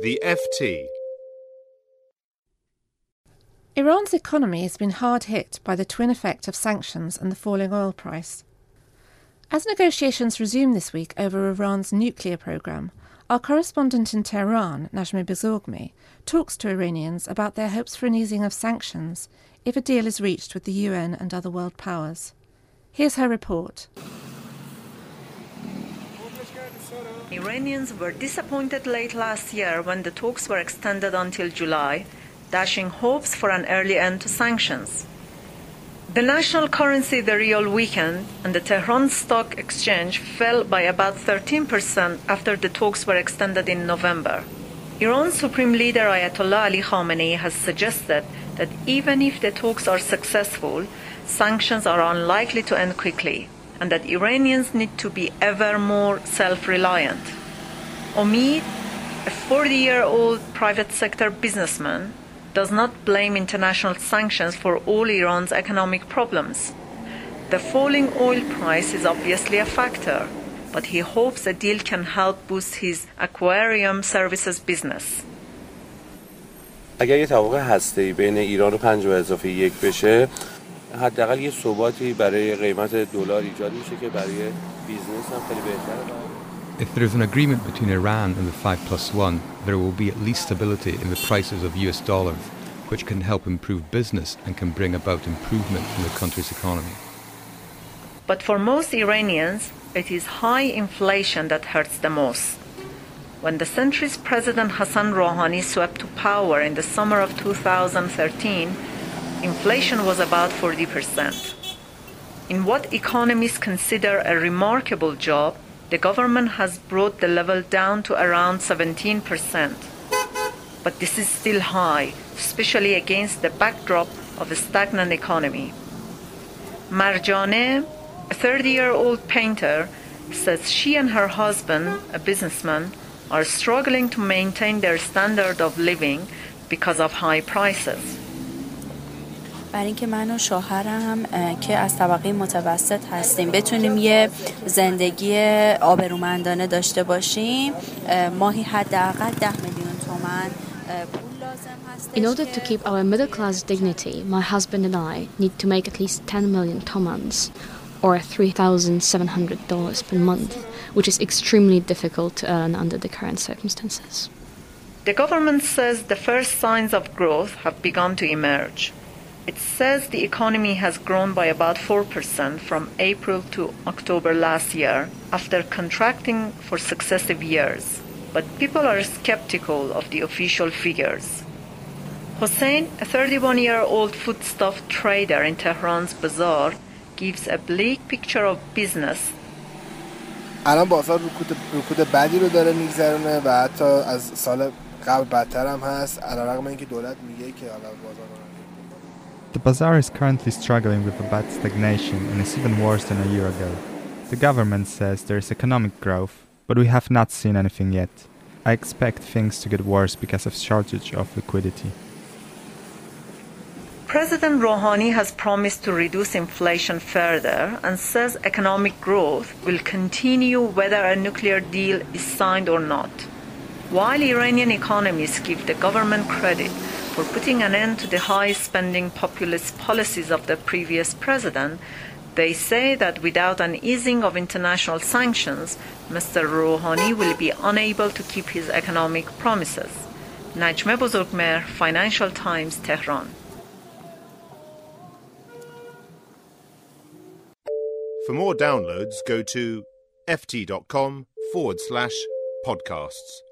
The FT. Iran's economy has been hard hit by the twin effect of sanctions and the falling oil price. As negotiations resume this week over Iran's nuclear program, our correspondent in Tehran, Najmeh Bozorgmehr, talks to Iranians about their hopes for an easing of sanctions if a deal is reached with the UN and other world powers. Here's her report. Iranians were disappointed late last year when the talks were extended until July, dashing hopes for an early end to sanctions. The national currency, the rial, weakened, and the Tehran Stock Exchange fell by about 13% after the talks were extended in November. Iran's Supreme Leader Ayatollah Ali Khamenei has suggested that even if the talks are successful, sanctions are unlikely to end quickly, and that Iranians need to be ever more self reliant. Omid, a 40 year old private sector businessman, does not blame international sanctions for all Iran's economic problems. The falling oil price is obviously a factor, but he hopes a deal can help boost his aquarium services business. اگر یه توافق هسته بین ایران و پنج و اضافه یک بشه حداقل یه ثباتی برای قیمت دلار ایجاد میشه که برای بیزنس هم خیلی بهتره If there is an agreement between Iran and the 5 plus 1, there will be at least stability in the prices of US dollars, which can help improve business and can bring about improvement in the country's economy. But for most Iranians, it is high inflation that hurts the most. When the centrist President Hassan Rouhani swept to power in the summer of 2013, inflation was about 40%. In what economists consider a remarkable job, the government has brought the level down to around 17%. But this is still high, especially against the backdrop of a stagnant economy. Marjane, a 30 year old painter, says she and her husband, a businessman, are struggling to maintain their standard of living because of high prices. برای اینکه من و شوهرم که از طبقه متوسط هستیم بتونیم یه زندگی آبرومندانه داشته باشیم ماهی حداقل ده میلیون تومن In order to keep our middle class dignity, my husband and I need to make at least 10 million tomans, or $3,700 per month, which is extremely difficult to earn under the current circumstances. The government says the first signs of growth have begun to emerge. It says the economy has grown by about 4% from April to October last year after contracting for successive years. But people are skeptical of the official figures. Hossein, a 31 year old foodstuff trader in Tehran's bazaar, gives a bleak picture of business الان بازار رکود رکود بدی رو داره میگذرونه و حتی از سال قبل بدتر هم هست علیرغم اینکه دولت میگه که حالا بازار the bazaar is currently struggling with a bad stagnation and is even worse than a year ago. The government says there is economic growth, but we have not seen anything yet. I expect things to get worse because of shortage of liquidity. President Rouhani has promised to reduce inflation further and says economic growth will continue whether a nuclear deal is signed or not. While Iranian economists give the government credit for putting an end to the high spending populist policies of the previous president, they say that without an easing of international sanctions, Mr. Rouhani will be unable to keep his economic promises. Najmeh Bozorgmehr, Financial Times, Tehran. For more downloads, go to ft.com forward slash podcasts.